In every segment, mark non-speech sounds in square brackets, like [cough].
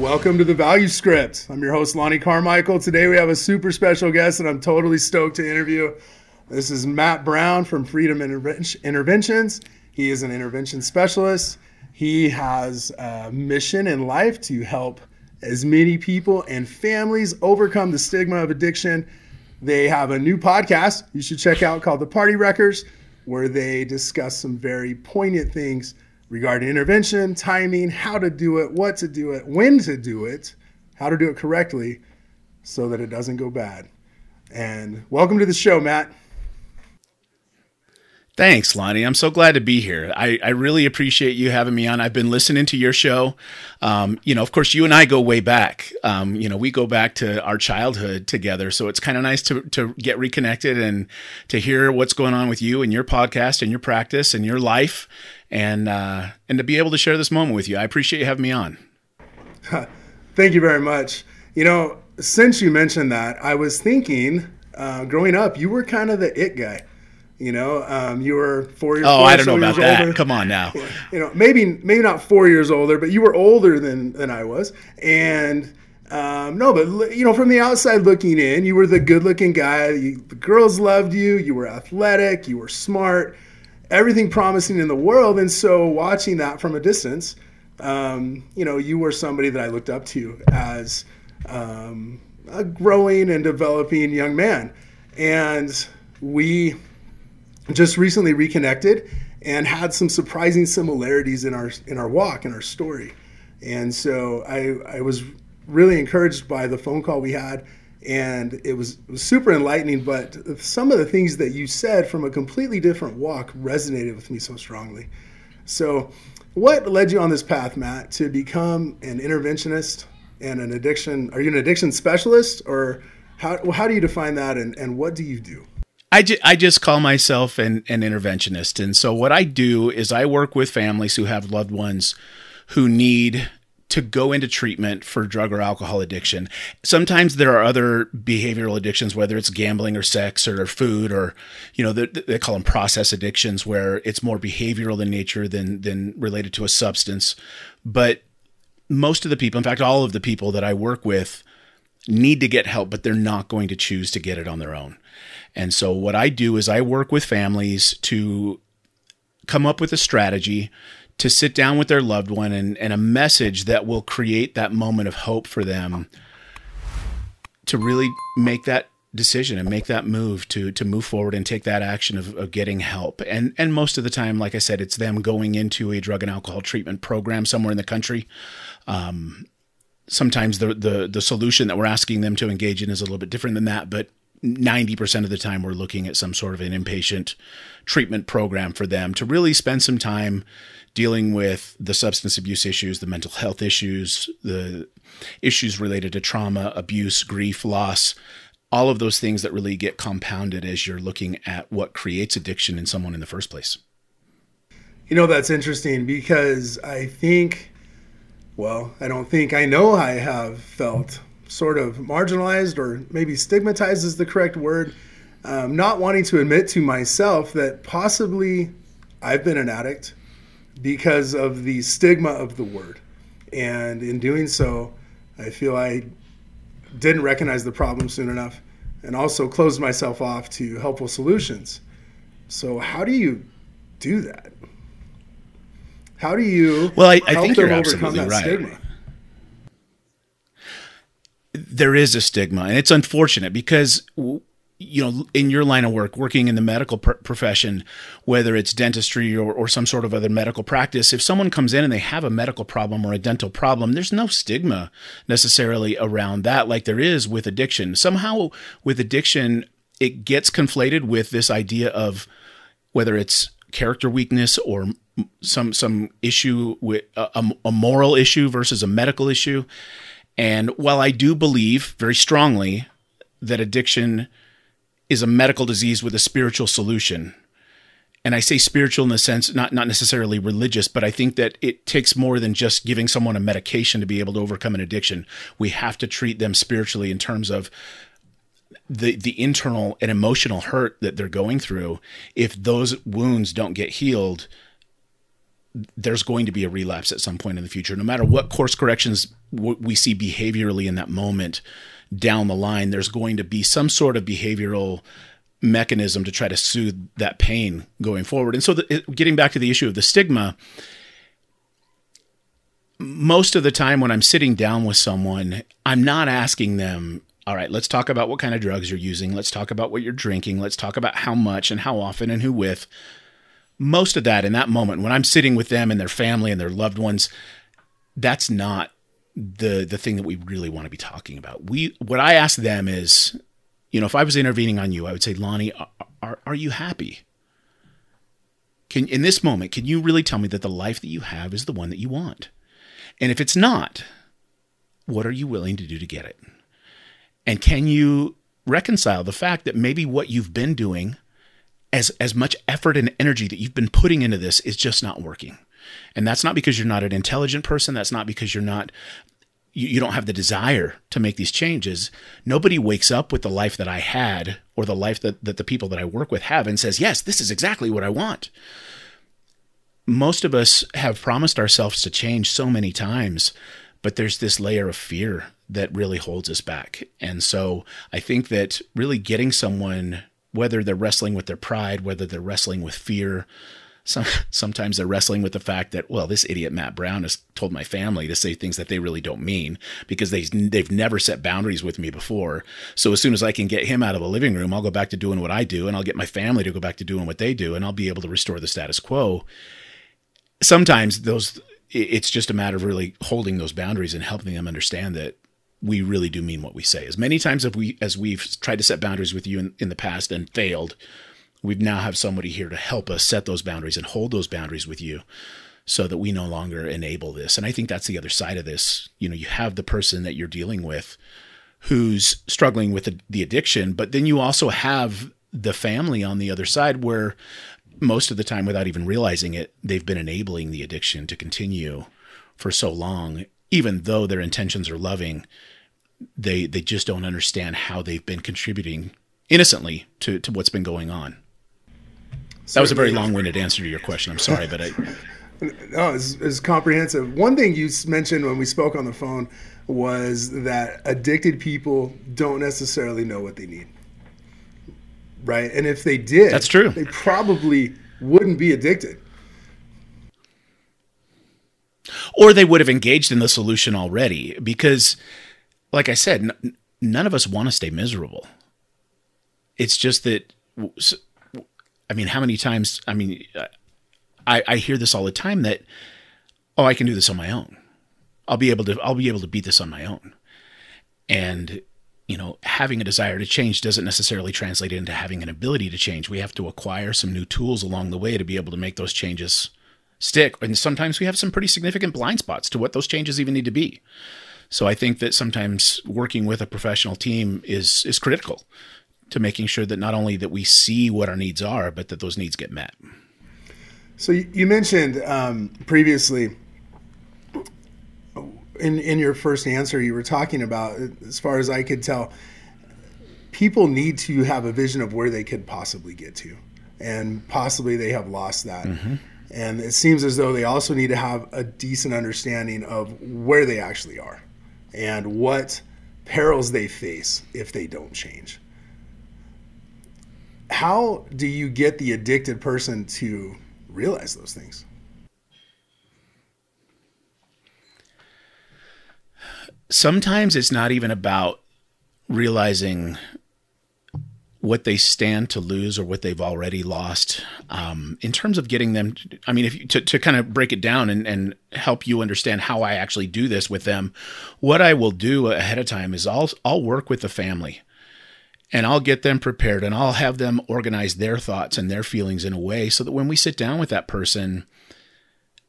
Welcome to the Value Script. I'm your host, Lonny Carmichael. Today we have a super special guest that I'm totally stoked to interview. This is Matt Brown from Freedom Interventions. He is an intervention specialist. He has a mission in life to help as many people and families overcome the stigma of addiction. They have a new podcast you should check out called The Party Wreckers, where they discuss some very poignant things regarding intervention, timing, how to do it, what to do it, when to do it, how to do it correctly so that it doesn't go bad. And welcome to the show, Matt. Thanks, Lonny. I'm so glad to be here. I, I really appreciate you having me on. I've been listening to your show. Um, you know, of course, you and I go way back. Um, you know, we go back to our childhood together. So it's kind of nice to, to get reconnected and to hear what's going on with you and your podcast and your practice and your life and uh, and to be able to share this moment with you. I appreciate you having me on. [laughs] Thank you very much. You know, since you mentioned that, I was thinking, uh, growing up, you were kind of the it guy. You know, um, you were four years. Oh, four I don't know about that. Older. Come on now. [laughs] You know, maybe maybe not four years older, but you were older than than I was, and. Um, no, but you know, from the outside looking in, you were the good-looking guy. You, the girls loved you. You were athletic. You were smart everything promising in the world. And so watching that from a distance, um, you know, you were somebody that I looked up to as um, a growing and developing young man. And we just recently reconnected and had some surprising similarities in our in our walk and our story. And so I, I was really encouraged by the phone call we had and it was, it was, super enlightening. But some of the things that you said from a completely different walk resonated with me so strongly. So, what led you on this path, Matt, to become an interventionist and an addiction? Are you an addiction specialist, or how how do you define that, and, and what do you do? I, ju- I just call myself an, an interventionist. And so, what I do is I work with families who have loved ones who need to go into treatment for drug or alcohol addiction. Sometimes there are other behavioral addictions, whether it's gambling or sex or food, or you know they, they call them process addictions, where it's more behavioral in nature than than related to a substance. But most of the people, in fact, all of the people that I work with, need to get help, but they're not going to choose to get it on their own. And so what I do is I work with families to come up with a strategy to sit down with their loved one and, and a message that will create that moment of hope for them to really make that decision and make that move to to move forward and take that action of, of getting help. And and most of the time like i said it's them going into a drug and alcohol treatment program somewhere in the country. Um, sometimes the, the the solution that we're asking them to engage in is a little bit different than that but 90% of the time we're looking at some sort of an inpatient treatment program for them to really spend some time dealing with the substance abuse issues, the mental health issues, the issues related to trauma, abuse, grief, loss, all of those things that really get compounded as you're looking at what creates addiction in someone in the first place. You know, that's interesting because I think, well, I don't think, I know I have felt sort of marginalized or maybe stigmatized is the correct word. Um, not wanting to admit to myself that possibly I've been an addict because of the stigma of the word. And in doing so, I feel I didn't recognize the problem soon enough and also closed myself off to helpful solutions. So, how do you do that? How do you well, I, I think you're absolutely right. Stigma? There is a stigma, and it's unfortunate because you know, in your line of work, working in the medical pr- profession, whether it's dentistry or, or some sort of other medical practice, if someone comes in and they have a medical problem or a dental problem, there's no stigma necessarily around that like there is with addiction. Somehow, with addiction, it gets conflated with this idea of whether it's character weakness or some some issue with a, a moral issue versus a medical issue. And while I do believe very strongly that addiction is a medical disease with a spiritual solution. And I say spiritual in the sense, not, not necessarily religious, but I think that it takes more than just giving someone a medication to be able to overcome an addiction. We have to treat them spiritually in terms of the the internal and emotional hurt that they're going through if those wounds don't get healed there's going to be a relapse at some point in the future. No matter what course corrections we see behaviorally in that moment down the line, there's going to be some sort of behavioral mechanism to try to soothe that pain going forward. And so, the, getting back to the issue of the stigma, most of the time when I'm sitting down with someone, I'm not asking them, all right, let's talk about what kind of drugs you're using. Let's talk about what you're drinking. Let's talk about how much and how often and who with. Most of that in that moment, when I'm sitting with them and their family and their loved ones, that's not the the thing that we really want to be talking about. We what I ask them is, you know, if I was intervening on you, I would say, Lonny, are, are, are you happy? Can in this moment, can you really tell me that the life that you have is the one that you want? And if it's not, what are you willing to do to get it? And can you reconcile the fact that maybe what you've been doing, as, as much effort and energy that you've been putting into this, is just not working? And that's not because you're not an intelligent person. That's not because you're not you, you, don't have the desire to make these changes. Nobody wakes up with the life that I had or the life that, that the people that I work with have and says, Yes, this is exactly what I want most of us have promised ourselves to change so many times, but there's this layer of fear that really holds us back. And so I think that really getting someone, whether they're wrestling with their pride, whether they're wrestling with fear, some, sometimes they're wrestling with the fact that, well, this idiot Matt Brown has told my family to say things that they really don't mean because they, they've never set boundaries with me before. So as soon as I can get him out of the living room, I'll go back to doing what I do and I'll get my family to go back to doing what they do and I'll be able to restore the status quo sometimes those it's just a matter of really holding those boundaries and helping them understand that we really do mean what we say. As many times as we as we've tried to set boundaries with you in, in the past and failed, we now have somebody here to help us set those boundaries and hold those boundaries with you so that we no longer enable this. And I think that's the other side of this. You know, you have the person that you're dealing with who's struggling with the, addiction, but then you also have the family on the other side where most of the time without even realizing it, they've been enabling the addiction to continue for so long, even though their intentions are loving. They they just don't understand how they've been contributing innocently to, to what's been going on. That was a very long-winded answer to your question. I'm sorry, but I. [laughs] No, it's, it's comprehensive. One thing you mentioned when we spoke on the phone was that addicted people don't necessarily know what they need right? And if they did, that's true. They probably wouldn't be addicted. Or they would have engaged in the solution already because, like I said, n- none of us want to stay miserable. It's just that, I mean, how many times, I mean, I, I hear this all the time that, oh, I can do this on my own. I'll be able to, I'll be able to beat this on my own. And you know, having a desire to change doesn't necessarily translate into having an ability to change. We have to acquire some new tools along the way to be able to make those changes stick. And sometimes we have some pretty significant blind spots to what those changes even need to be. So I think that sometimes working with a professional team is is critical to making sure that not only that we see what our needs are, but that those needs get met. So you mentioned um, previously in in your first answer, you were talking about, as far as I could tell, people need to have a vision of where they could possibly get to, and possibly they have lost that. Mm-hmm. And it seems as though they also need to have a decent understanding of where they actually are, and what perils they face if they don't change. How do you get the addicted person to realize those things? sometimes it's not even about realizing what they stand to lose or what they've already lost. Um, in terms of getting them, I mean, if you, to, to kind of break it down and, and help you understand how I actually do this with them, what I will do ahead of time is I'll I'll work with the family, and I'll get them prepared, and I'll have them organize their thoughts and their feelings in a way so that when we sit down with that person,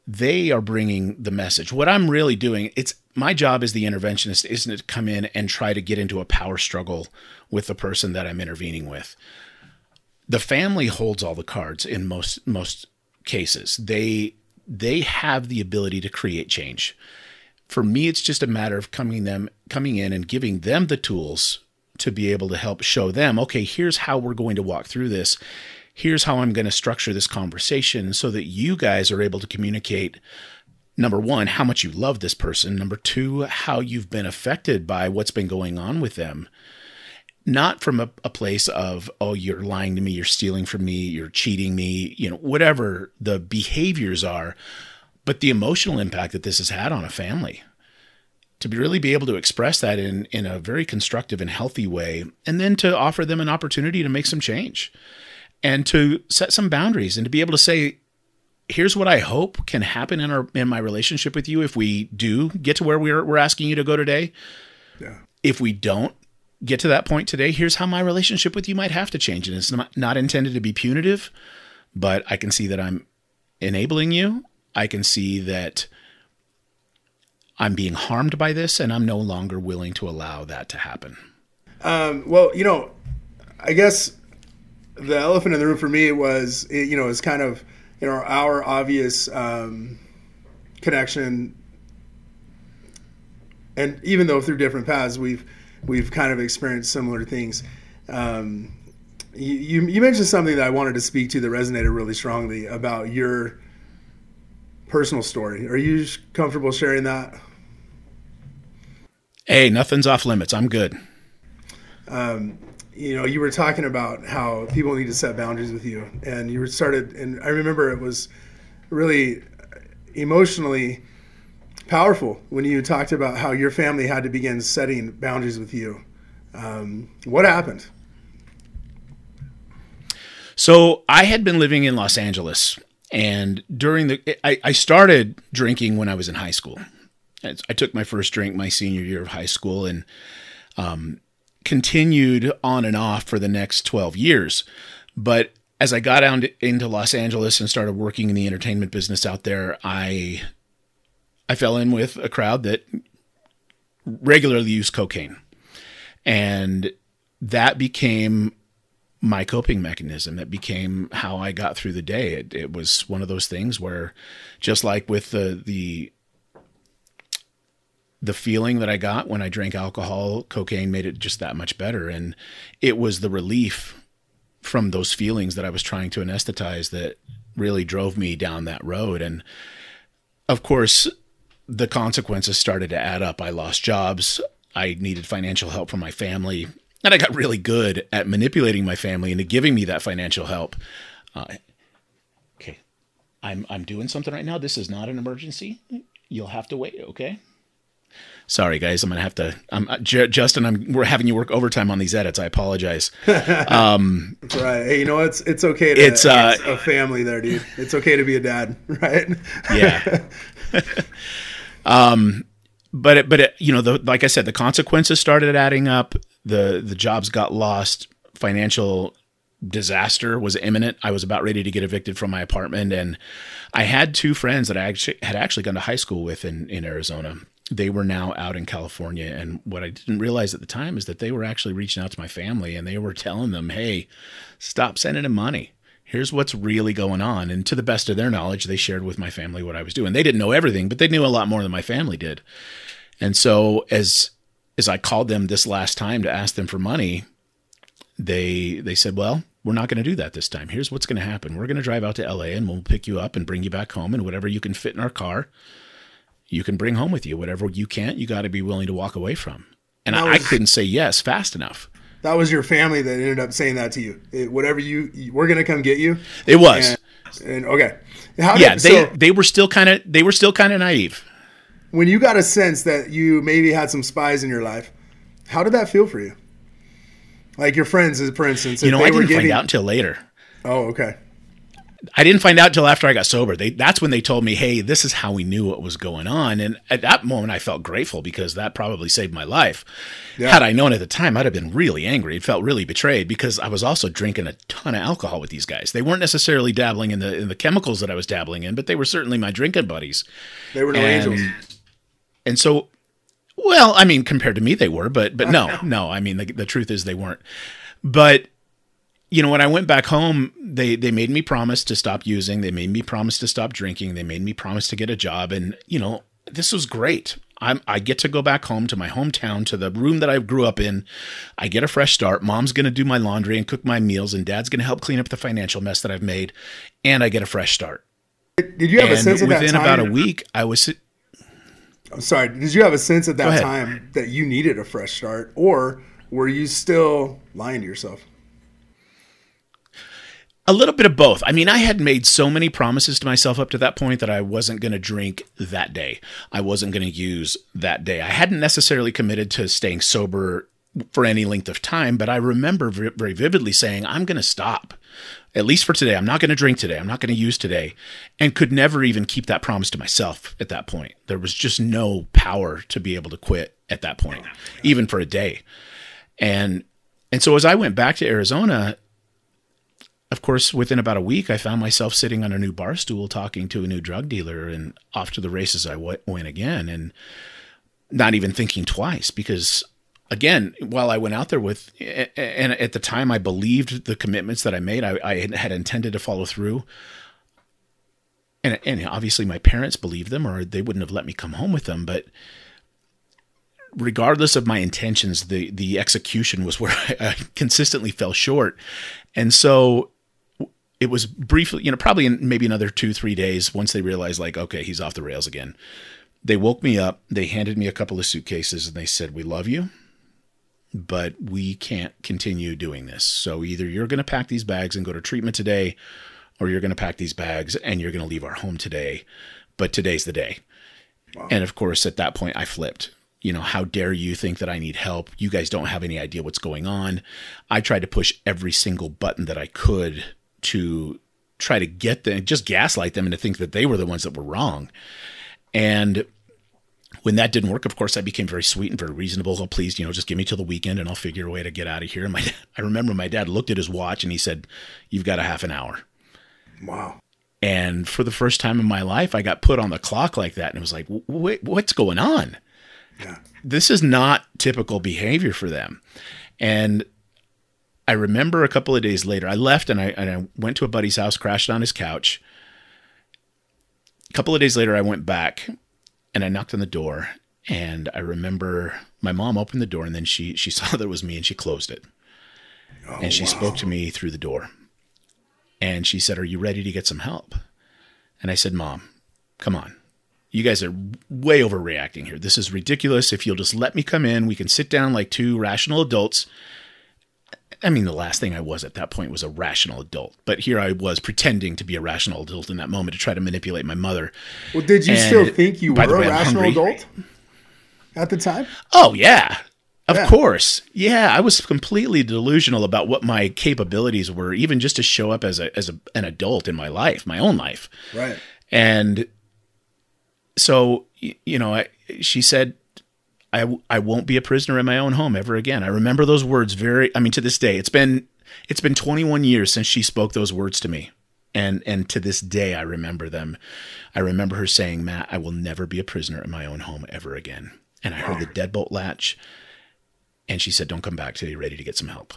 they are bringing the message. What I'm really doing, it's my job as the interventionist isn't to come in and try to get into a power struggle with the person that I'm intervening with. The family holds all the cards in most most cases. They they have the ability to create change. For me, it's just a matter of coming them coming in and giving them the tools to be able to help show them, okay, here's how we're going to walk through this. here's how I'm going to structure this conversation so that you guys are able to communicate number one, how much you love this person. Number two, how you've been affected by what's been going on with them. Not from a, a, place of, oh, you're lying to me, you're stealing from me, you're cheating me, you know, whatever the behaviors are, but the emotional impact that this has had on a family. To be really be able to express that in, in a very constructive and healthy way, and then to offer them an opportunity to make some change and to set some boundaries and to be able to say, here's what I hope can happen in our in my relationship with you if we do get to where we're we're asking you to go today. Yeah. If we don't get to that point today, here's how my relationship with you might have to change. And it's not, not intended to be punitive, but I can see that I'm enabling you. I can see that I'm being harmed by this, and I'm no longer willing to allow that to happen. Um, well, you know, I guess the elephant in the room for me was, you know, it's kind of you know our obvious um, connection, and even though through different paths we've we've kind of experienced similar things. Um, you, you mentioned something that I wanted to speak to that resonated really strongly about your personal story. Are you comfortable sharing that? Hey, nothing's off limits. I'm good. Um, you know, you were talking about how people need to set boundaries with you, and you started, and I remember it was really emotionally powerful when you talked about how your family had to begin setting boundaries with you. Um, what happened? So I had been living in Los Angeles, and during the I, I started drinking when I was in high school. I took my first drink my senior year of high school, and um, continued on and off for the next 12 years. But as I got down into Los Angeles and started working in the entertainment business out there, I I fell in with a crowd that regularly used cocaine. And that became my coping mechanism. That became how I got through the day. It, it was one of those things where, just like with the the the feeling that I got when I drank alcohol, cocaine made it just that much better. And it was the relief from those feelings that I was trying to anesthetize that really drove me down that road. And of course, the consequences started to add up. I lost jobs. I needed financial help from my family. And I got really good at manipulating my family into giving me that financial help. Uh, okay, I'm I'm doing something right now. This is not an emergency. You'll have to wait. Okay. Sorry, guys. I'm gonna have to. I'm uh, J- Justin. I'm. We're having you work overtime on these edits. I apologize. Um, [laughs] That's right. Hey, you know it's it's okay to. It's uh, a family there, dude. It's okay to be a dad, [laughs] right? yeah. [laughs] um, but it, but it, you know, the, like I said, the consequences started adding up. The the jobs got lost. Financial disaster was imminent. I was about ready to get evicted from my apartment, and I had two friends that I actually had actually gone to high school with in in Arizona they were now out in California. And what I didn't realize at the time is that they were actually reaching out to my family and they were telling them, hey, stop sending them money. Here's what's really going on. And to the best of their knowledge, they shared with my family what I was doing. They didn't know everything, but they knew a lot more than my family did. And so as as I called them this last time to ask them for money, they they said, "Well, we're not going to do that this time. Here's what's going to happen. We're going to drive out to LA and we'll pick you up and bring you back home and whatever you can fit in our car, you can bring home with you. Whatever you can't, you got to be willing to walk away from. And was, I, couldn't say yes fast enough. That was your family that ended up saying that to you. It, whatever you, we're going to come get you. It was. And, and okay. How yeah, did, they so, they were still kind of they were still kind of naive. When you got a sense that you maybe had some spies in your life, how did that feel for you? Like your friends, for instance. You know, I didn't giving, find out until later. Oh, okay. I didn't find out until after I got sober. They that's when they told me, "Hey, this is how we knew what was going on." And at that moment, I felt grateful because that probably saved my life. Yeah. Had I known at the time, I'd have been really angry. It felt really betrayed because I was also drinking a ton of alcohol with these guys. They weren't necessarily dabbling in the in the chemicals that I was dabbling in, but they were certainly my drinking buddies. They were no and, angels. And so, well, I mean, compared to me, they were, but but no, no. I mean, the, the truth is they weren't. But you know, when I went back home, they they made me promise to stop using. They made me promise to stop drinking. They made me promise to get a job. And you know, this was great. I'm, I get to go back home to my hometown, to the room that I grew up in. I get a fresh start. Mom's going to do my laundry and cook my meals, and dad's going to help clean up the financial mess that I've made. And I get a fresh start. Did you have and a sense of that within about a week, I was I'm sorry. Did you have a sense at that time that you needed a fresh start, or were you still lying to yourself? A little bit of both. I mean, I had made so many promises to myself up to that point that I wasn't going to drink that day. I wasn't going to use that day. I hadn't necessarily committed to staying sober for any length of time, but I remember very, vividly saying, I'm going to stop, at least for today. I'm not going to drink today. I'm not going to use today. And could never even keep that promise to myself at that point. There was just no power to be able to quit at that point, even for a day. And and so as I went back to Arizona, of course, within about a week, I found myself sitting on a new bar stool talking to a new drug dealer, and off to the races I went again, and not even thinking twice because. Again, while I went out there with, and at the time I believed the commitments that I made, I, I had intended to follow through. And, and obviously my parents believed them or they wouldn't have let me come home with them. But regardless of my intentions, the the execution was where I, [laughs] I consistently fell short, and so it was briefly, you know, probably in maybe another two three days once they realized like, okay, he's off the rails again. They woke me up. They handed me a couple of suitcases and they said, "We love you." But we can't continue doing this. So either you're going to pack these bags and go to treatment today, or you're going to pack these bags and you're going to leave our home today. But today's the day. And of course, at that point, I flipped. You know, how dare you think that I need help? You guys don't have any idea what's going on. I tried to push every single button that I could to try to get them, just gaslight them into think that they were the ones that were wrong. And when that didn't work, of course, I became very sweet and very reasonable. Oh, please, you know, just give me till the weekend and I'll figure a way to get out of here. And my, I remember my dad looked at his watch and he said, You've got a half an hour. Wow. And for the first time in my life, I got put on the clock like that. And it was like, wait, what's going on? Yeah. This is not typical behavior for them. And I remember a couple of days later, I left and I, and I went to a buddy's house, crashed on his couch. A couple of days later, I went back and I knocked on the door. And I remember my mom opened the door and then she, she [laughs] saw that it was me and she closed it. Oh, and she wow. spoke to me through the door. And she said, Are you ready to get some help? And I said, Mom, come on. You guys are way overreacting here. This is ridiculous. If you'll just let me come in, we can sit down like two rational adults. I mean, the last thing I was at that point was a rational adult, but here I was pretending to be a rational adult in that moment to try to manipulate my mother. Well, did you And still think you were way, a rational adult at the time? Oh, yeah. Of Yeah. course. Yeah, I was completely delusional about what my capabilities were, even just to show up as a as a, an adult in my life, my own life. Right. And so, you know, I, she said, I, I won't be a prisoner in my own home ever again. I remember those words very, I mean, to this day, it's been, it's been 21 years since she spoke those words to me. And, and to this day, I remember them. I remember her saying, Matt, I will never be a prisoner in my own home ever again. And I heard the deadbolt latch and she said, don't come back till you're ready to get some help.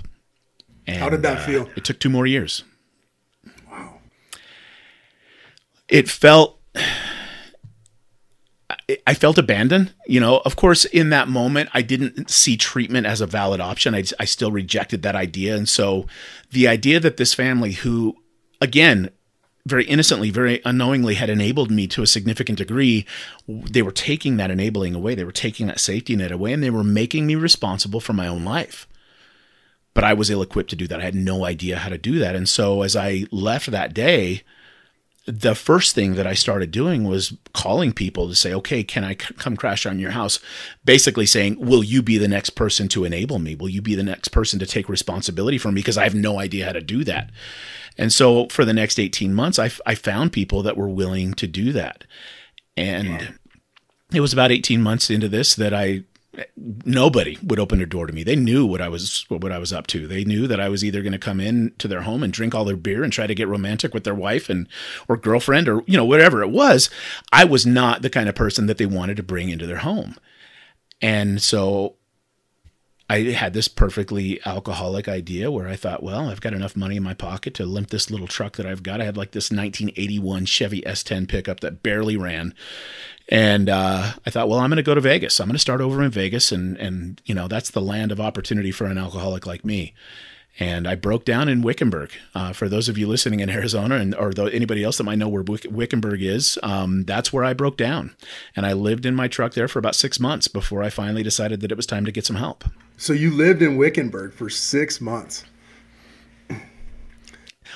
And, How did that uh, feel? It took two more years. Wow. it felt I- felt abandoned. You know, of course, in that moment, I didn't see treatment as a valid option. I, I still rejected that idea. And so the idea that this family, who, again, very innocently, very unknowingly had enabled me to a significant degree, they were taking that enabling away. They were taking that safety net away and they were making me responsible for my own life. But I was ill equipped to do that. I had no idea how to do that. And so as I left that day, the first thing that I started doing was calling people to say, okay, can I c- come crash on your house? Basically saying, will you be the next person to enable me? Will you be the next person to take responsibility for me? Because I have no idea how to do that. And so for the next 18 months, I, f- I found people that were willing to do that. And it was about 18 months into this that I nobody would open their door to me. They knew what I was what I was up to. They knew that I was either going to come in to their home and drink all their beer and try to get romantic with their wife and or girlfriend or you know whatever it was. I was not the kind of person that they wanted to bring into their home. And so I had this perfectly alcoholic idea where I thought, well, I've got enough money in my pocket to limp this little truck that I've got. I had like this 1981 Chevy S10 pickup that barely ran. And uh, I thought, well, I'm going to go to Vegas. I'm going to start over in Vegas. And, and, you know, that's the land of opportunity for an alcoholic like me and I broke down in Wickenburg. Uh, for those of you listening in Arizona, and or anybody else that might know where Wickenburg is, um, that's where I broke down, and I lived in my truck there for about six months before I finally decided that it was time to get some help. So you lived in Wickenburg for six months.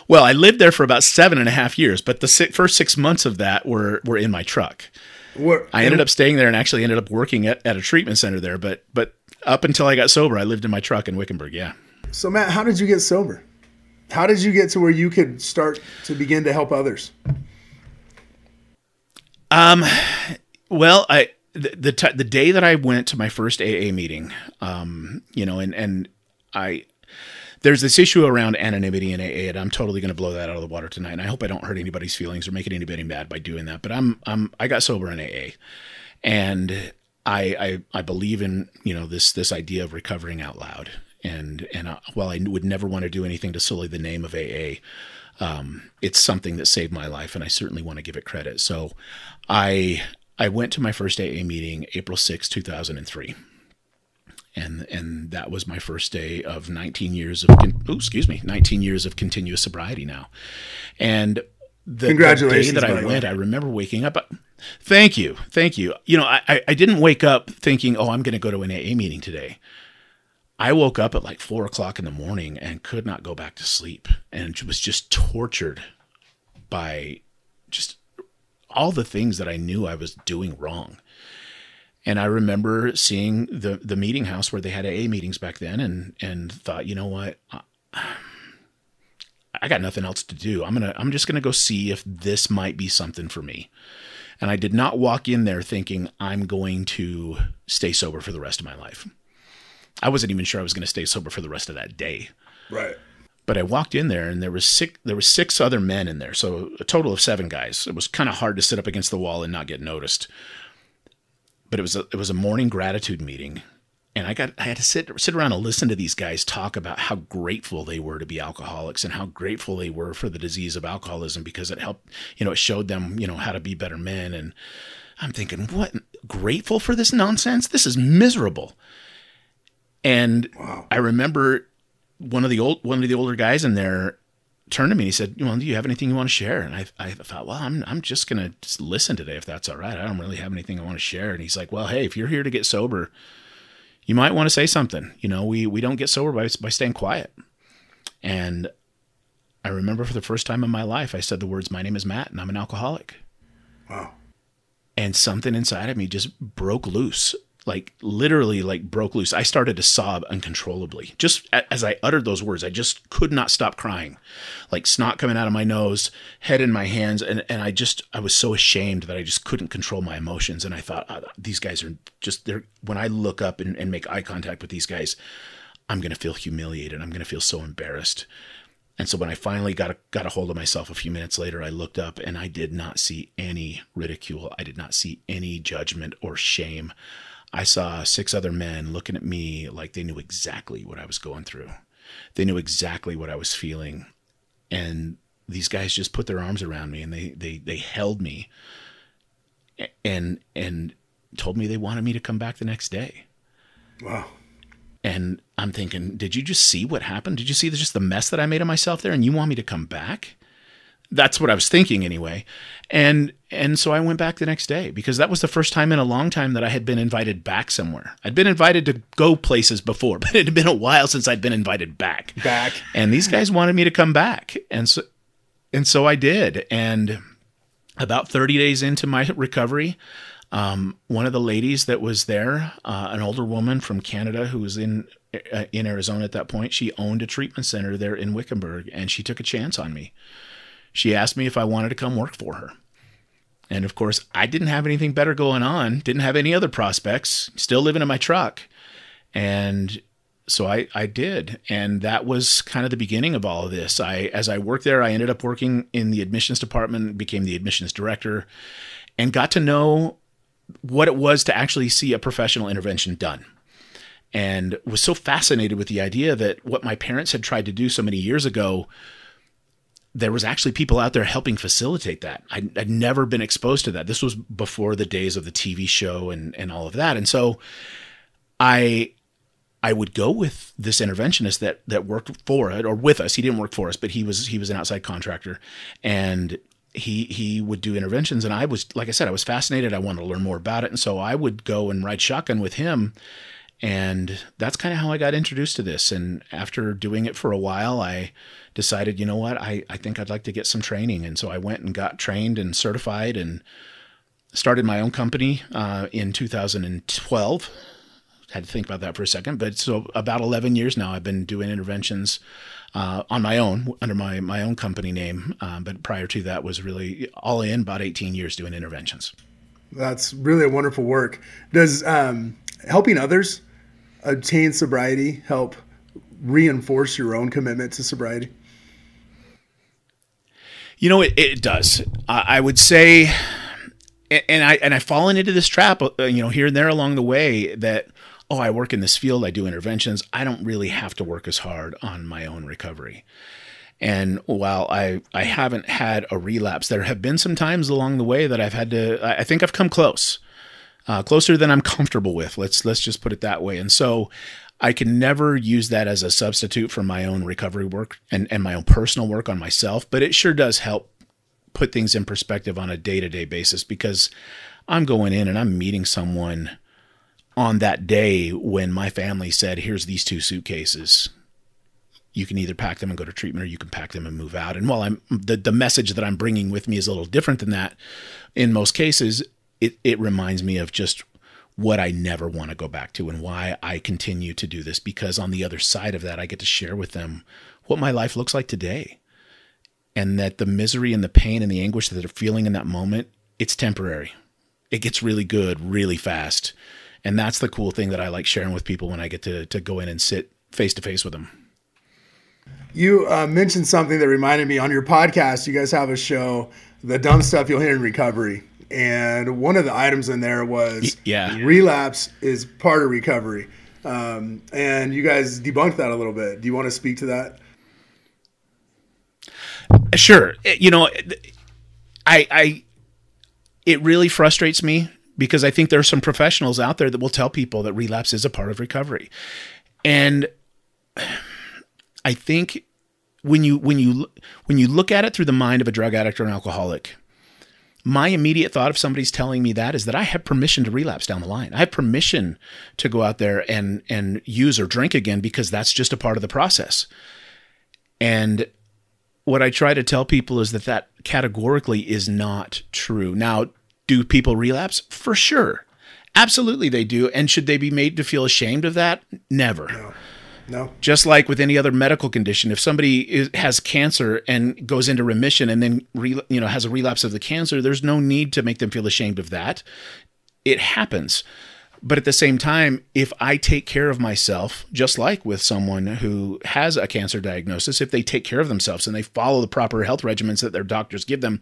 Well, I lived there for about seven and a half years, but the first six months of that were were in my truck. What, I ended up staying there and actually ended up working at, at a treatment center there. But but up until I got sober, I lived in my truck in Wickenburg. Yeah. So Matt, how did you get sober? How did you get to where you could start to begin to help others? Um, well, I the the, t- the day that I went to my first AA meeting, um, you know, and and I there's this issue around anonymity in AA, and I'm totally going to blow that out of the water tonight. And I hope I don't hurt anybody's feelings or make anybody mad by doing that. But I'm I'm I got sober in AA, and I I, I believe in you know this this idea of recovering out loud and and uh, while I would never want to do anything to sully the name of AA, um, it's something that saved my life, and I certainly want to give it credit. So, I I went to my first AA meeting April 6, two thousand and three, and and that was my first day of 19 years of oh, excuse me 19 years of continuous sobriety now, and the, Congratulations, the day that I went, I remember waking up. Thank you, thank you. You know, I I didn't wake up thinking, oh, I'm going to go to an AA meeting today. I woke up at like four o'clock in the morning and could not go back to sleep and was just tortured by just all the things that I knew I was doing wrong. And I remember seeing the the meeting house where they had AA meetings back then and and thought, you know what? I got nothing else to do. I'm to I'm just to go see if this might be something for me. And I did not walk in there thinking I'm going to stay sober for the rest of my life. I wasn't even sure I was going to stay sober for the rest of that day. Right. But I walked in there and there was six there was six other men in there, so a total of seven guys. It was kind of hard to sit up against the wall and not get noticed. But it was a, it was a morning gratitude meeting, and I got I had to sit sit around and listen to these guys talk about how grateful they were to be alcoholics and how grateful they were for the disease of alcoholism because it helped you know it showed them you know how to be better men and I'm thinking what grateful for this nonsense this is miserable and wow. I remember one of the old one of the older guys in there turned to me and he said, "Well, do you have anything you want to share?" And I, I thought, well, I'm I'm just gonna just listen today if that's all right. I don't really have anything I want to share. And he's like, well, hey, if you're here to get sober, you might want to say something. You know, we we don't get sober by by staying quiet. And I remember for the first time in my life, I said the words, "My name is Matt, and I'm an alcoholic." Wow. And something inside of me just broke loose like literally like broke loose. I started to sob uncontrollably. Just as I uttered those words, I just could not stop crying. Like snot coming out of my nose, head in my hands and and I just I was so ashamed that I just couldn't control my emotions and I thought oh, these guys are just they're when I look up and, and make eye contact with these guys, I'm going to feel humiliated. I'm going to feel so embarrassed. And so when I finally got a, got a hold of myself a few minutes later, I looked up and I did not see any ridicule. I did not see any judgment or shame. I saw six other men looking at me like they knew exactly what I was going through. They knew exactly what I was feeling. And these guys just put their arms around me and they they they held me and and told me they wanted me to come back the next day. Wow. And I'm thinking, did you just see what happened? Did you see just the mess that I made of myself there and you want me to come back? that's what I was thinking anyway. And and so I went back the next day because that was the first time in a long time that I had been invited back somewhere. I'd been invited to go places before, [laughs] but it had been a while since I'd been invited back. Back. And these guys wanted me to come back. And so and so I did. And about 30 days into my recovery, um, one of the ladies that was there, uh, an older woman from Canada who was in uh, in Arizona at that point, she owned a treatment center there in Wickenburg, and she took a chance on me she asked me if I wanted to come work for her. And of course, I didn't have anything better going on, didn't have any other prospects, still living in my truck. And so I, I did. And that was kind of the beginning of all of this. I as I worked there, I ended up working in the admissions department, became the admissions director, and got to know what it was to actually see a professional intervention done. and was so fascinated with the idea that what my parents had tried to do so many years ago there was actually people out there helping facilitate that. I'd, I'd, never been exposed to that. This was before the days of the TV show and, and all of that. And so I I would go with this interventionist that that worked for it or with us. He didn't work for us, but he was he was an outside contractor, and he he would do interventions. And I was like I said, I was fascinated. I wanted to learn more about it, and so I would go and ride shotgun with him. And that's kind of how I got introduced to this. And after doing it for a while, I decided, you know what, I, I think I'd like to get some training. And so I went and got trained and certified and started my own company uh, in 2012 had to think about that for a second. But so about 11 years now, I've been doing interventions uh, on my own under my my own company name. Um, but prior to that, was really all in about 18 years doing interventions. That's really a wonderful work. Does um, helping others obtain sobriety help reinforce your own commitment to sobriety? You know, it, it does. I would say, and I and I've fallen into this trap, uh, you know, here and there along the way that oh, I work in this field, I do interventions. I don't really have to work as hard on my own recovery. And while I, I haven't had a relapse, there have been some times along the way that I've had to, I think I've come close, uh, closer than I'm [laughs] comfortable with. Let's, let's just put it that way. And so I can never use that as a substitute for my own recovery work and, and my own personal work on myself, but it sure does help put things in perspective on a day to day basis because I'm going in and I'm meeting someone on that day when my family said, here's these two suitcases. You can either pack them and go to treatment or you can pack them and move out. And while I'm the, the message that I'm bringing with me is a little different than that in most cases, it, it reminds me of just what I never want to go back to and why I continue to do this because on the other side of that, I get to share with them what my life looks like today. And that the misery and the pain and the anguish that they're feeling in that moment, it's temporary. It gets really good really fast and that's the cool thing that I like sharing with people when I get to to go in and sit face to face with them. You uh, mentioned something that reminded me on your podcast. You guys have a show, the dumb stuff you'll hear in recovery, and one of the items in there was yeah, relapse is part of recovery, um, and you guys debunked that a little bit. Do you want to speak to that? Sure. You know, I, I, it really frustrates me because I think there are some professionals out there that will tell people that relapse is a part of recovery. And [sighs] I think when you when you when you look at it through the mind of a drug addict or an alcoholic, my immediate thought if somebody's telling me that is that I have permission to relapse down the line. I have permission to go out there and and use or drink again because that's just a part of the process. And what I try to tell people is that that categorically is not true. Now, do people relapse? For sure. Absolutely, they do. And should they be made to feel ashamed of that? Never. No. No. Just like with any other medical condition, if somebody is, has cancer and goes into remission and then re, you know has a relapse of the cancer, there's no need to make them feel ashamed of that. It happens. But at the same time, if I take care of myself, just like with someone who has a cancer diagnosis, if they take care of themselves and they follow the proper health regimens that their doctors give them,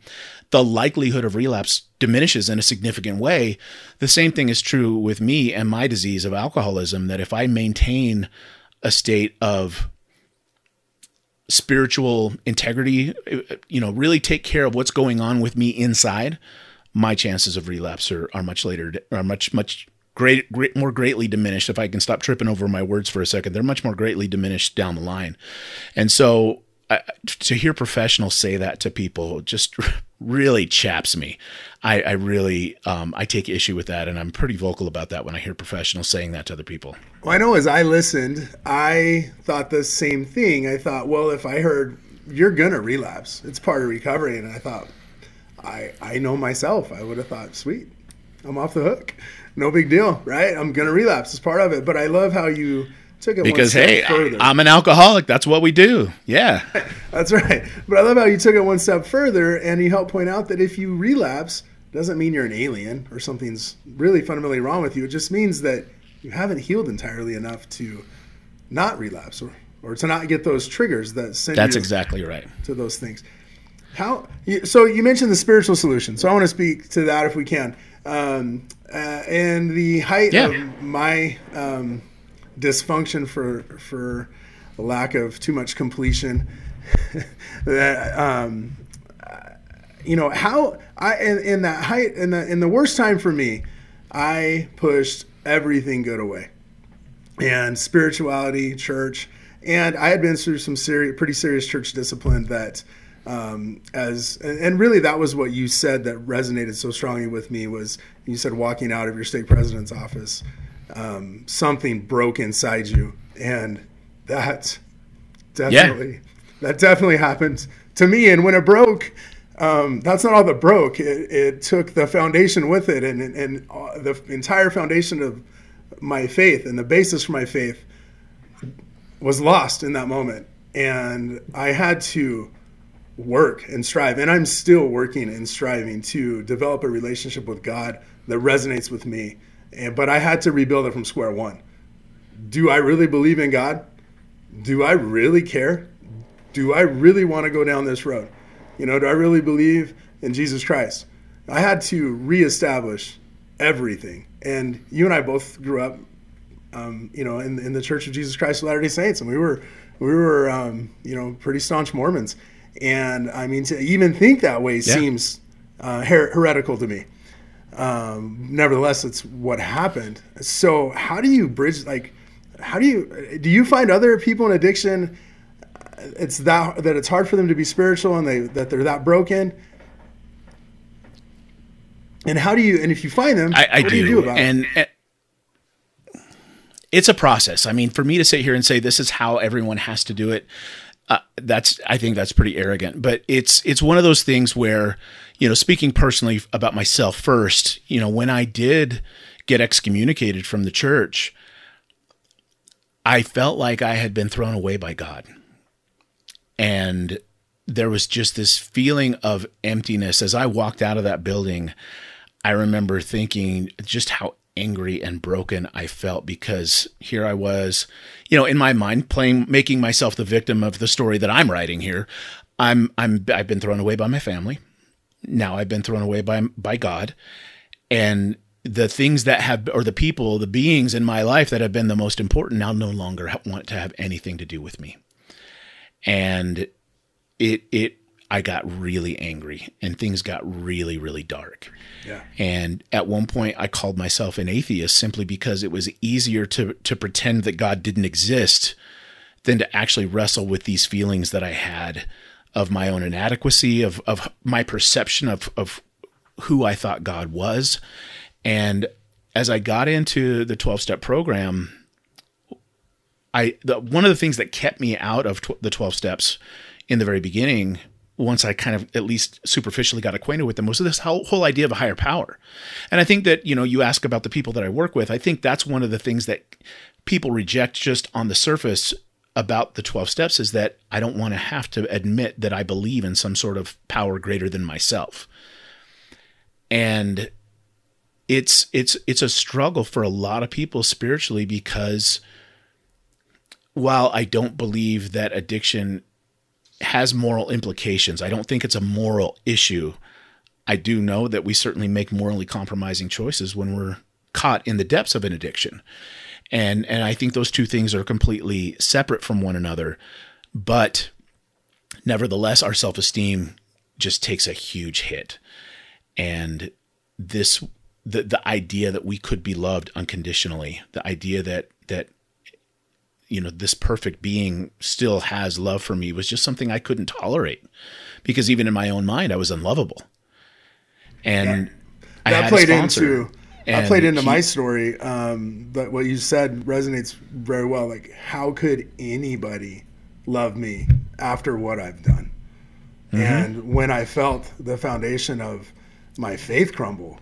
the likelihood of relapse diminishes in a significant way. The same thing is true with me and my disease of alcoholism that if I maintain a state of spiritual integrity, you know, really take care of what's going on with me inside, my chances of relapse are, are much later, are much, much great, great, more greatly diminished. If I can stop tripping over my words for a second, they're much more greatly diminished down the line. And so I, to hear professionals say that to people just [laughs] really chaps me. I, I really um, I take issue with that, and I'm pretty vocal about that when I hear professionals saying that to other people. Well, I know as I listened, I thought the same thing. I thought, well, if I heard you're gonna relapse, it's part of recovery, and I thought, I I know myself. I would have thought, sweet, I'm off the hook no big deal, right? I'm gonna relapse. It's part of it. But I love how you took it because hey, further. I'm an alcoholic. That's what we do. Yeah, [laughs] that's right. But I love how you took it one step further and you helped point out that if you relapse, doesn't mean you're an alien or something's really fundamentally wrong with you. It just means that you haven't healed entirely enough to not relapse or, or to not get those triggers that send That's exactly right. To those things. How so you mentioned the spiritual solution. So I want to speak to that if we can. Um, uh, and the height yeah. of my um, dysfunction for for lack of too much completion. [laughs] that um, you know how I in, in that height in the in the worst time for me, I pushed everything good away, and spirituality, church, and I had been through some serious, pretty serious church discipline that. Um, as and really that was what you said that resonated so strongly with me was you said walking out of your stake president's office um, something broke inside you. And that definitely yeah. that definitely happened to me. And when it broke um, that's not all that broke. It, it, took the foundation with it and, and uh, the entire foundation of my faith and the basis for my faith was lost in that moment. And i had to work and strive. And i'm still working and striving to develop a relationship with god that resonates with me and but i had to rebuild it from square one do i really believe in god do I really care? Do I really want to go down this road? You know, do I really believe in Jesus Christ? I had to reestablish everything. And you and I both grew up, um, you know, in, in the Church of Jesus Christ of Latter-day Saints, and we were we were um, you know pretty staunch Mormons. And I mean, to even think that way yeah. seems uh, her- heretical to me. Um, nevertheless, it's what happened. So, how do you bridge like? how do you do you find other people in addiction it's that that it's hard for them to be spiritual and they that they're that broken and how do you and if you find them i, I do, do, you do about and, it? and it's a process i mean for me to sit here and say this is how everyone has to do it uh, that's i think that's pretty arrogant but it's it's one of those things where you know speaking personally about myself first you know when i did get excommunicated from the church I felt like I had been thrown away by God. And there was just this feeling of emptiness. As I walked out of that building, I remember thinking just how angry and broken I felt because here I was, you know, in my mind playing making myself the victim of the story that I'm writing here. I'm I'm I've been thrown away by my family. Now I've been thrown away by by God. And the things that have or the people the beings in my life that have been the most important now no longer want to have anything to do with me. And it it i got really angry and things got really really dark. Yeah. And at one point i called myself an atheist simply because it was easier to to pretend that god didn't exist than to actually wrestle with these feelings that i had of my own inadequacy of of my perception of of who i thought god was and as I got into the 12 step program, I the, one of the things that kept me out of tw- the 12 steps in the very beginning once I kind of at least superficially got acquainted with them was this whole, whole idea of a higher power. And I think that, you know, you ask about the people that I work with, I think that's one of the things that people reject just on the surface about the 12 steps is that I don't want to have to admit that I believe in some sort of power greater than myself. And it's it's it's a struggle for a lot of people spiritually because while I don't believe that addiction has moral implications, I don't think it's a moral issue. I do know that we certainly make morally compromising choices when we're caught in the depths of an addiction. And and I think those two things are completely separate from one another. But nevertheless, our self-esteem just takes a huge hit. And this the the idea that we could be loved unconditionally, the idea that that you know this perfect being still has love for me was just something I couldn't tolerate because even in my own mind I was unlovable. And yeah. that played into I played into he, my story. Um, but what you said resonates very well. Like, how could anybody love me after what I've done? Mm-hmm. And when I felt the foundation of my faith crumble,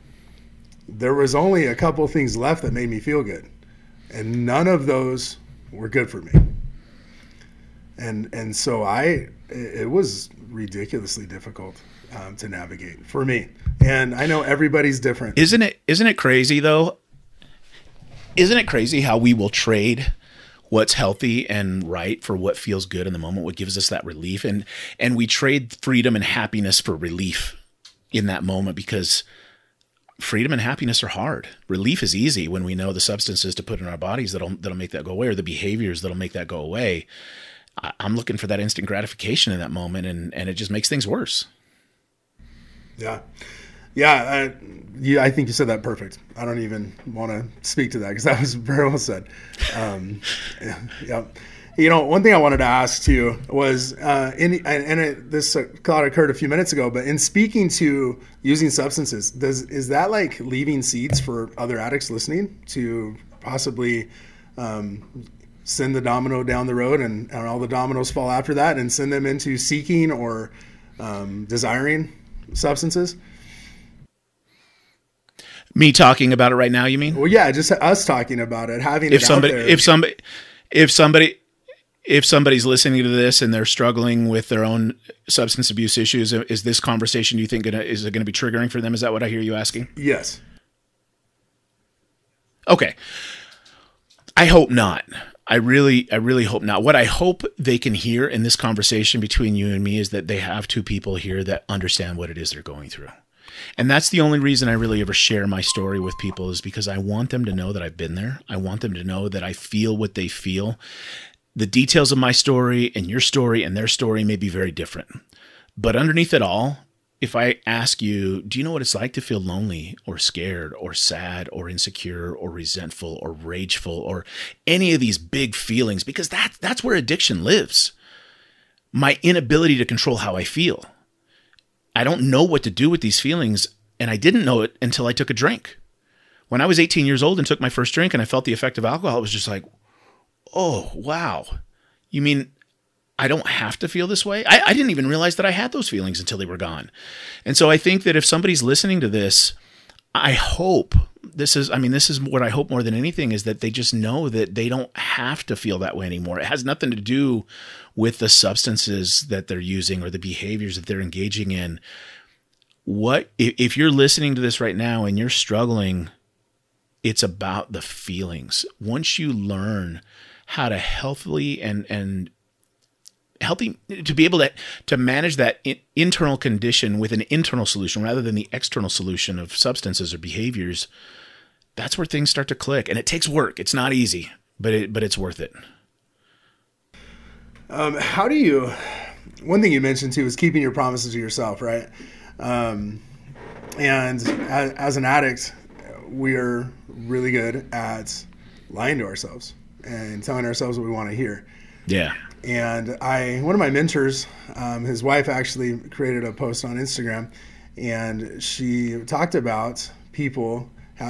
there was only a couple things left that made me feel good, and none of those were good for me. And and so I, it was ridiculously difficult um, to navigate for me. And I know everybody's different. Isn't it? Isn't it crazy though? Isn't it crazy how we will trade? what's healthy and right for what feels good in the moment what gives us that relief and and we trade freedom and happiness for relief in that moment because freedom and happiness are hard. Relief is easy when we know the substances to put in our bodies that'll that'll make that go away, or the behaviors that'll make that go away. I, I'm looking for that instant gratification in that moment, and and it just makes things worse. Yeah, yeah. I, I think you said that perfect. I don't even want to speak to that because that was very well said. Um, [laughs] yeah. You know, one thing I wanted to ask too was, uh, in, and it, this thought occurred a few minutes ago, but in speaking to using substances, does is that like leaving seeds for other addicts listening to possibly um, send the domino down the road and, and, all the dominoes fall after that and send them into seeking or um, desiring substances? Me talking about it right now, you mean? Well, yeah, just us talking about it, having if it somebody, if somebody, if somebody, if somebody's listening to this and they're struggling with their own substance abuse issues, is this conversation do you think gonna, is it going to be triggering for them? Is that what I hear you asking? Yes. Okay. I hope not. I really, I really hope not. What I hope they can hear in this conversation between you and me is that they have two people here that understand what it is they're going through. And that's the only reason I really ever share my story with people is because I want them to know that I've been there. I want them to know that I feel what they feel. The details of my story and your story and their story may be very different. But underneath it all, if I ask you, do you know what it's like to feel lonely or scared or sad or insecure or resentful or rageful or any of these big feelings? Because that, that's where addiction lives. My inability to control how I feel. I don't know what to do with these feelings. And I didn't know it until I took a drink. When I was 18 years old and took my first drink and I felt the effect of alcohol, it was just like, oh, wow. You mean I don't have to feel this way? I, I didn't even realize that I had those feelings until they were gone. And so I think that if somebody's listening to this, I hope this is, I mean, this is what I hope more than anything is that they just know that they don't have to feel that way anymore. It has nothing to do with the substances that they're using or the behaviors that they're engaging in. What, if you're listening to this right now and you're struggling, it's about the feelings. Once you learn how to healthily and, and, healthy to be able to to manage that in, internal condition with an internal solution rather than the external solution of substances or behaviors that's where things start to click. And it takes work. It's not easy but it but it's worth it. Um, how do you one thing you mentioned too is keeping your promises to yourself right? Um, and as, as an addict we are really good at lying to ourselves and telling ourselves what we want to hear. Yeah and I, one of my mentors, um, his wife actually created a post on Instagram, and she talked about people,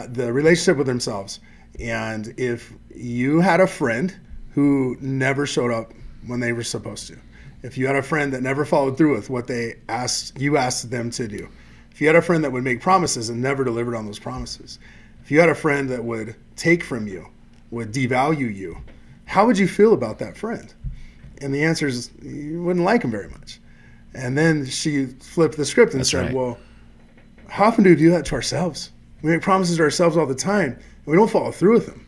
the relationship with themselves. And if you had a friend who never showed up when they were supposed to, if you had a friend that never followed through with what they asked you asked them to do, if you had a friend that would make promises and never delivered on those promises, if you had a friend that would take from you, would devalue you, how would you feel about that friend? And the answer is you wouldn't like him very much. And then she flipped the script and That's said, right. Well, how often do we do that to ourselves? We make promises to ourselves all the time and we don't follow through with them.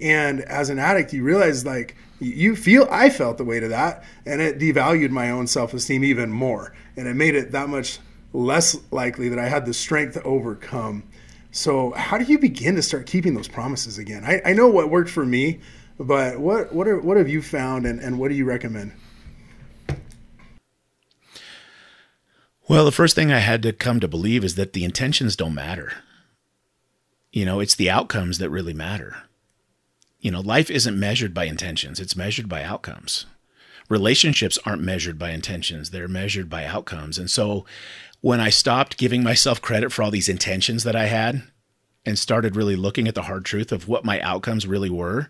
And as an addict, you realize like you feel I felt the weight of that and it devalued my own self-esteem even more. And it made it that much less likely that I had the strength to overcome. So how do you begin to start keeping those promises again? I, I know what worked for me but what what are, what have you found, and, and what do you recommend? Well, the first thing I had to come to believe is that the intentions don't matter. You know, it's the outcomes that really matter. You know, life isn't measured by intentions, it's measured by outcomes. Relationships aren't measured by intentions, they're measured by outcomes. And so when I stopped giving myself credit for all these intentions that I had and started really looking at the hard truth of what my outcomes really were,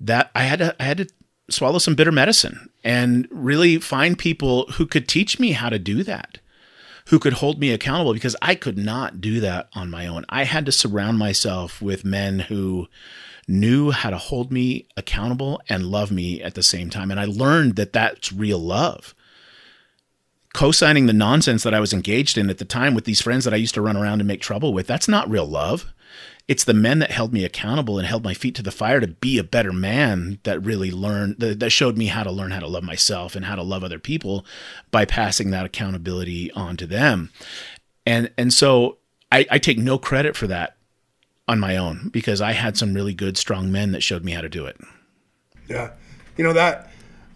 that I had to I had to swallow some bitter medicine and really find people who could teach me how to do that, who could hold me accountable because I could not do that on my own. I had to surround myself with men who knew how to hold me accountable and love me at the same time. And I learned that that's real love. Co signing the nonsense that I was engaged in at the time with these friends that I used to run around and make trouble with, that's not real love it's the men that held me accountable and held my feet to the fire to be a better man that really learned that showed me how to learn how to love myself and how to love other people by passing that accountability on to them and and so I, I take no credit for that on my own because I had some really good, strong men that showed me how to do it. Yeah. You know, that,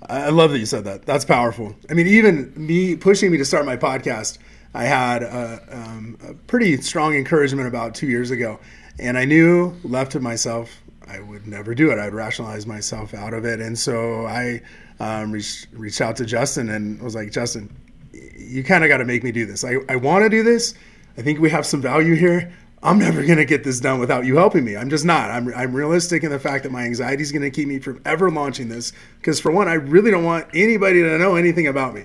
I love that you said that. That's powerful. I mean, even me pushing me to start my podcast, I had a, um, a pretty strong encouragement about two years ago. And I knew left to myself, I would never do it. I'd rationalize myself out of it. And so I um, reached, reached out to Justin and was like, Justin, you kind of got to make me do this. I, I want to do this. I think we have some value here. I'm never going to get this done without you helping me. I'm just not. I'm, I'm realistic in the fact that my anxiety is going to keep me from ever launching this. Because, for one, I really don't want anybody to know anything about me.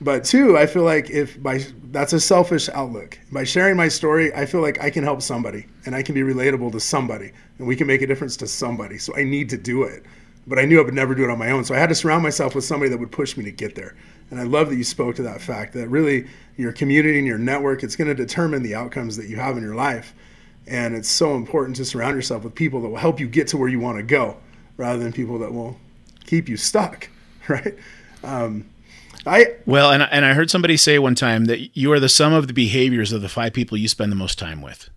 But two, I feel like if by that's a selfish outlook. By sharing my story, I feel like I can help somebody and I can be relatable to somebody and we can make a difference to somebody. So I need to do it. But I knew I would never do it on my own. So I had to surround myself with somebody that would push me to get there. And I love that you spoke to that fact that really your community and your network, it's going to determine the outcomes that you have in your life. And it's so important to surround yourself with people that will help you get to where you want to go rather than people that will keep you stuck, [laughs] right? Um, I well, and and I heard somebody say one time that you are the sum of the behaviors of the five people you spend the most time with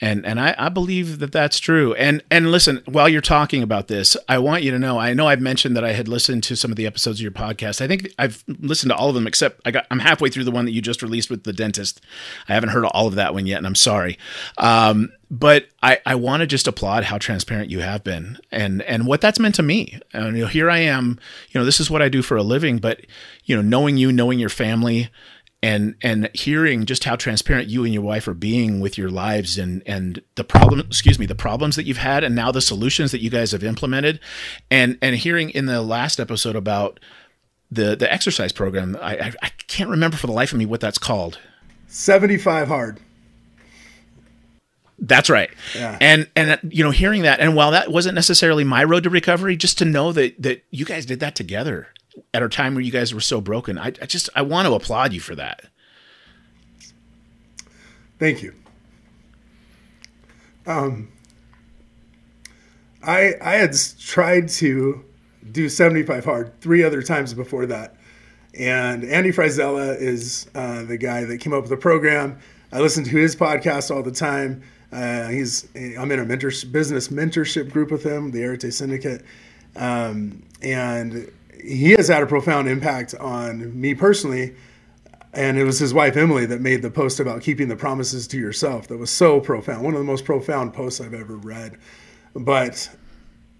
and and I, I believe that that's true. And and listen, while you're talking about this, I want you to know. I know I've mentioned that I had listened to some of the episodes of your podcast. I think I've listened to all of them except I got I'm halfway through the one that you just released with the dentist. I haven't heard all of that one yet, and I'm sorry. Um, but I, I want to just applaud how transparent you have been and and what that's meant to me. And you know, here I am. You know, this is what I do for a living. But you know, knowing you, knowing your family and and hearing just how transparent you and your wife are being with your lives and and the problem excuse me the problems that you've had and now the solutions that you guys have implemented and and hearing in the last episode about the the exercise program I I, I can't remember for the life of me what that's called 75 hard that's right. Yeah. And and uh, you know hearing that and while that wasn't necessarily my road to recovery just to know that that you guys did that together at a time where you guys were so broken. I, I just I want to applaud you for that. Thank you. Um, I I had tried to do 75 hard three other times before that, and Andy Frisella is uh, the guy that came up with the program. I listen to his podcast all the time. Uh, he's I'm in a mentor business mentorship group with him, the Arete Syndicate, um, and he has had a profound impact on me personally. And it was his wife Emily that made the post about keeping the promises to yourself. That was so profound. One of the most profound posts I've ever read. But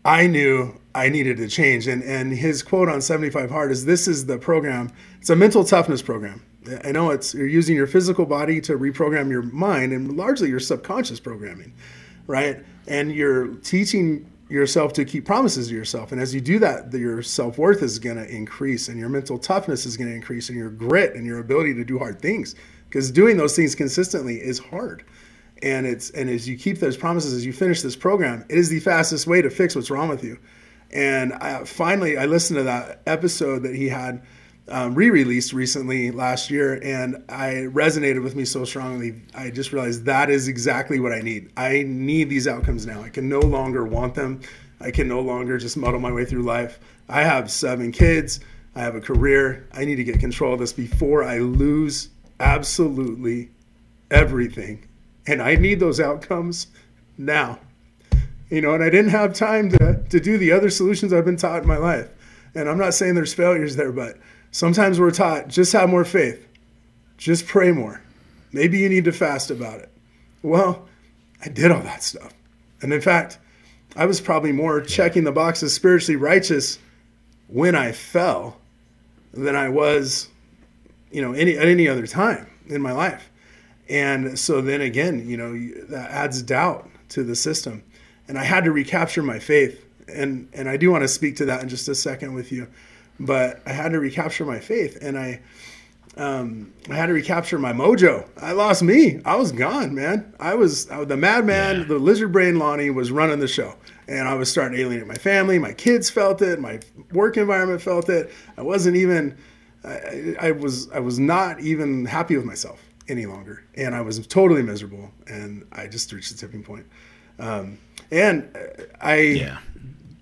I knew I needed to change. And and his quote on 75 Hard is this is the program. It's a mental toughness program. I know it's you're using your physical body to reprogram your mind and largely your subconscious programming, right? And you're teaching yourself to keep promises to yourself. And as you do that, your self worth is going to increase and your mental toughness is going to increase and your grit and your ability to do hard things. Because doing those things consistently is hard. And it's and as you keep those promises, as you finish this program, it is the fastest way to fix what's wrong with you. And I, finally, I listened to that episode that he had um, re-released recently last year, and I resonated with me so strongly. I just realized that is exactly what I need. I need these outcomes now. I can no longer want them. I can no longer just muddle my way through life. I have seven kids. I have a career. I need to get control of this before I lose absolutely everything. And I need those outcomes now. You know, and I didn't have time to, to do the other solutions I've been taught in my life. And I'm not saying there's failures there, but Sometimes we're taught just have more faith, just pray more. Maybe you need to fast about it. Well, I did all that stuff. And in fact, I was probably more checking the boxes spiritually righteous when I fell than I was, you know, any at any other time in my life. And so then again, you know, that adds doubt to the system. And I had to recapture my faith. And and I do want to speak to that in just a second with you but I had to recapture my faith and I um, I had to recapture my mojo. I lost me. I was gone, man. I was, I was the madman, yeah. the lizard brain Lonny was running the show. And I was starting to alienate my family. My kids felt it. My work environment felt it. I wasn't even, I, I was, I was not even happy with myself any longer. And I was totally miserable. And I just reached the tipping point. Um, and I, yeah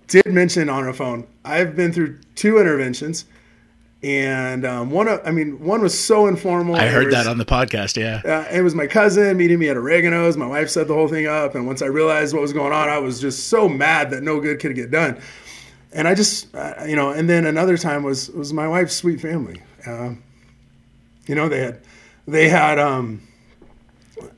did mention on a phone, I've been through two interventions And um, one of, I mean, one was so informal. I heard was- that on the podcast. Yeah. uh, it was my cousin meeting me at Oregano's. My wife set the whole thing up, and once I realized what was going on, I was just so mad that no good could get done. And I just, uh, you know, and then another time was was my wife's sweet family. Um, you know, they had they had um,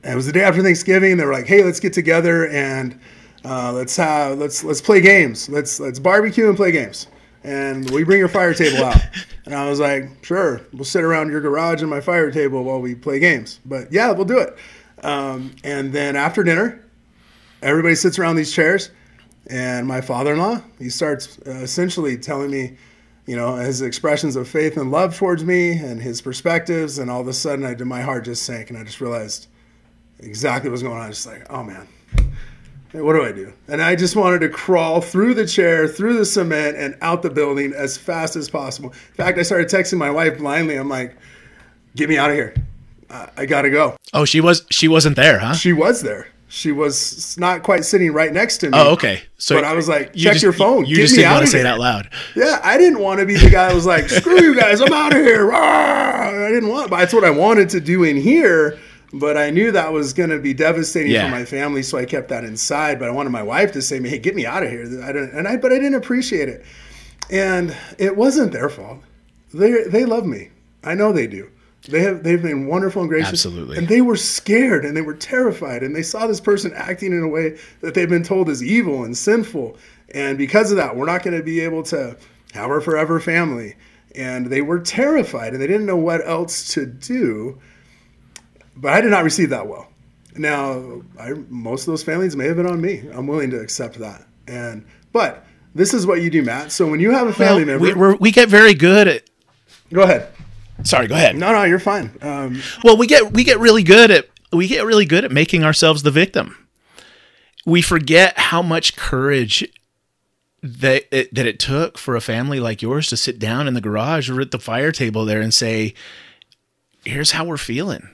it was the day after Thanksgiving. They were like, "Hey, let's get together and uh, let's have let's let's play games. Let's let's barbecue and play games." And we bring your fire table out. [laughs] And I was like, "Sure, we'll sit around your garage and my fire table while we play games." But yeah, we'll do it. Um, and then after dinner, everybody sits around these chairs, and my father-in-law he starts uh, essentially telling me you know his expressions of faith and love towards me and his perspectives and all of a sudden I did my heart just sank and I just realized exactly what was going on. I was just like, oh man, Hey, what do I do? And I just wanted to crawl through the chair, through the cement, and out the building as fast as possible. In fact, I started texting my wife blindly. I'm like, get me out of here. I, I got to go. Oh, she was she wasn't there, huh? She was there. She was not quite sitting right next to me. Oh, okay. So But I was like, you check just- your phone. You Get just me didn't want to say it out loud. Yeah, I didn't want to be the guy that was like, screw you guys, I'm out of here. Rah! I didn't want, but that's what I wanted to do in here. But I knew that was going to be devastating Yeah. for my family, so I kept that inside. But I wanted my wife to say, "Hey, get me out of here." I don't, and I, but I didn't appreciate it, and it wasn't their fault. They they love me. I know they do. They have they've been wonderful and gracious. Absolutely. And they were scared and they were terrified and they saw this person acting in a way that they've been told is evil and sinful. And because of that, we're not going to be able to have our forever family. And they were terrified and they didn't know what else to do. But I did not receive that well. Now, I, most of those families may have been on me. I'm willing to accept that. And but this is what you do, Matt. So when you have a family Well, member, we, we get very good at. go ahead. Sorry, go ahead. No, no, you're fine. Um, Well, we get we get really good at we get really good at making ourselves the victim. We forget how much courage that it, that it took for a family like yours to sit down in the garage or at the fire table there and say, "Here's how we're feeling."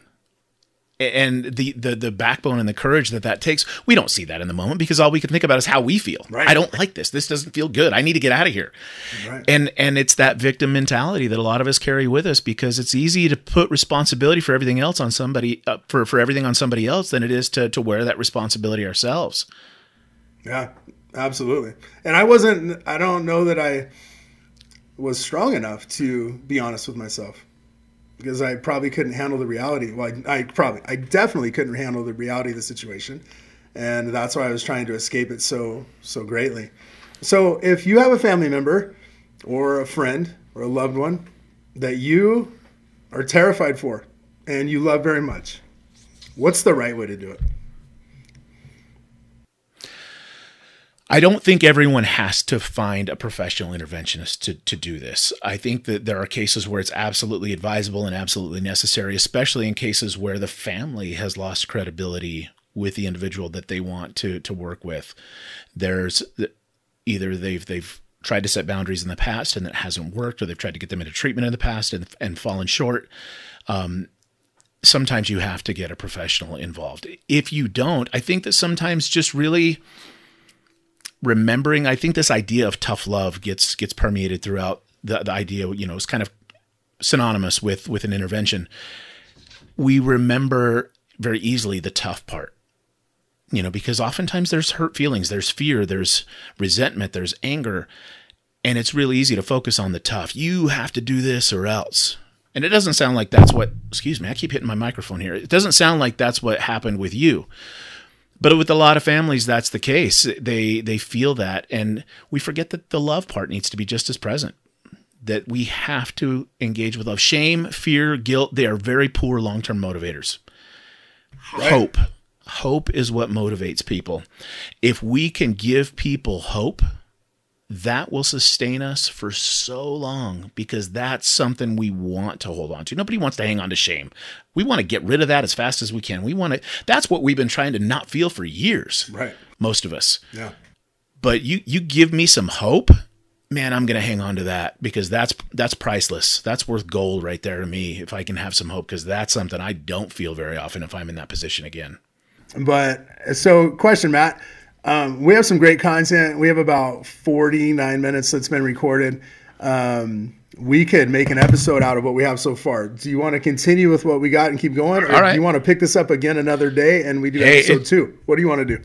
And the, the the backbone and the courage that that takes, we don't see that in the moment because all we can think about is how we feel. Right. I don't like this. This doesn't feel good. I need to get out of here. Right. And and it's that victim mentality that a lot of us carry with us because it's easy to put responsibility for everything else on somebody uh, for for everything on somebody else than it is to to wear that responsibility ourselves. Yeah, absolutely. And I wasn't, I don't know that I was strong enough to be honest with myself because I probably couldn't handle the reality. Well, I, I probably, I definitely couldn't handle the reality of the situation. And that's why I was trying to escape it so, so greatly. So if you have a family member or a friend or a loved one that you are terrified for and you love very much, what's the right way to do it? I don't think everyone has to find a professional interventionist to, to do this. I think that there are cases where it's absolutely advisable and absolutely necessary, especially in cases where the family has lost credibility with the individual that they want to to work with. There's either they've they've tried to set boundaries in the past and it hasn't worked, or they've tried to get them into treatment in the past and and fallen short. Um, sometimes you have to get a professional involved. If you don't, I think that sometimes just really remembering i think this idea of tough love gets gets permeated throughout the, the idea you know it's kind of synonymous with with an intervention. We remember very easily the tough part you know because oftentimes there's hurt feelings there's fear there's resentment there's anger and it's really easy to focus on the tough. You have to do this or else. And it doesn't sound like that's what excuse me i keep hitting my microphone here. It doesn't sound like that's what happened with you but with a lot of families that's the case. They they feel that. And we forget that the love part needs to be just as present that we have to engage with love. Shame fear guilt they are very poor long-term motivators. Hope. Hope is what motivates people. If we can give people hope that will sustain us for so long because that's something we want to hold on to. Nobody wants to hang on to shame. We want to get rid of that as fast as we can. We want to that's what we've been trying to not feel for years. Right. Most of us. Yeah. But you you give me some hope, man, I'm going to hang on to that because that's that's priceless. That's worth gold right there to me if I can have some hope because that's something I don't feel very often if I'm in that position again. But so, question, Matt. Um, we have some great content. We have about 49 minutes that's been recorded. Um, we could make an episode out of what we have so far. Do you want to continue with what we got and keep going, or All right. do you want to pick this up again another day and we do Hey, episode it- two? What do you want to do?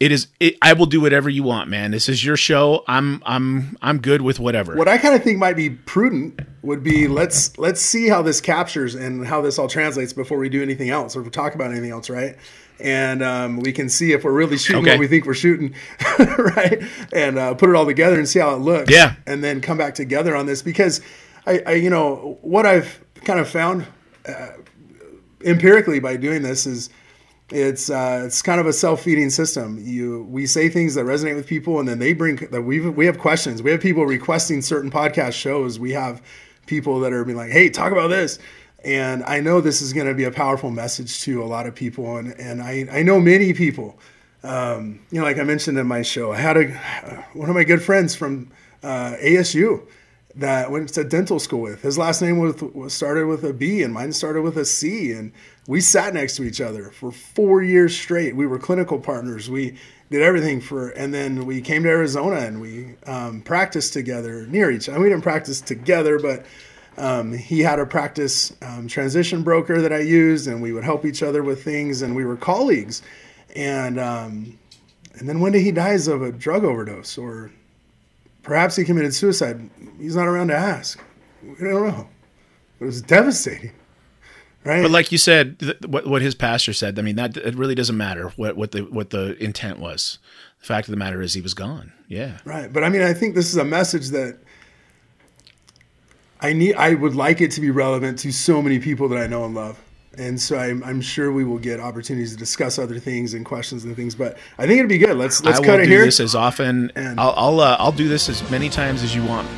It is. It, I will do whatever you want, man. This is your show. I'm. I'm. I'm good with whatever. What I kind of think might be prudent would be let's let's see how this captures and how this all translates before we do anything else or we talk about anything else, right? And um, we can see if we're really shooting Okay. what we think we're shooting, [laughs] right? And uh, put it all together and see how it looks. Yeah. And then come back together on this because I, I you know, what I've kind of found uh, empirically by doing this is it's uh, it's kind of a self-feeding system. You we say things that resonate with people, and then they bring that we we have questions. We have people requesting certain podcast shows. We have people that are being like, "Hey, talk about this." And I know this is going to be a powerful message to a lot of people, and and I I know many people. Um, you know, like I mentioned in my show, I had a one of my good friends from uh, ASU that went to dental school with. His last name was, was started with a B, and mine started with a C. And we sat next to each other for four years straight. We were clinical partners. We did everything for, and then we came to Arizona and we um, practiced together near each. other. we didn't practice together, but um, he had a practice um, transition broker that I used, and we would help each other with things, and we were colleagues. And um, and then one day he dies of a drug overdose, or perhaps he committed suicide. He's not around to ask. We don't know. It was devastating, right? But like you said, th- what what his pastor said. I mean, that it really doesn't matter what what the what the intent was. The fact of the matter is, he was gone. Yeah. Right. But I mean, I think this is a message that I need. I would like it to be relevant to so many people that I know and love. And so I'm, I'm sure we will get opportunities to discuss other things and questions and things. But I think it'd be good. Let's let's I cut will it do here. this as often. And- I'll I'll, uh, I'll do this as many times as you want.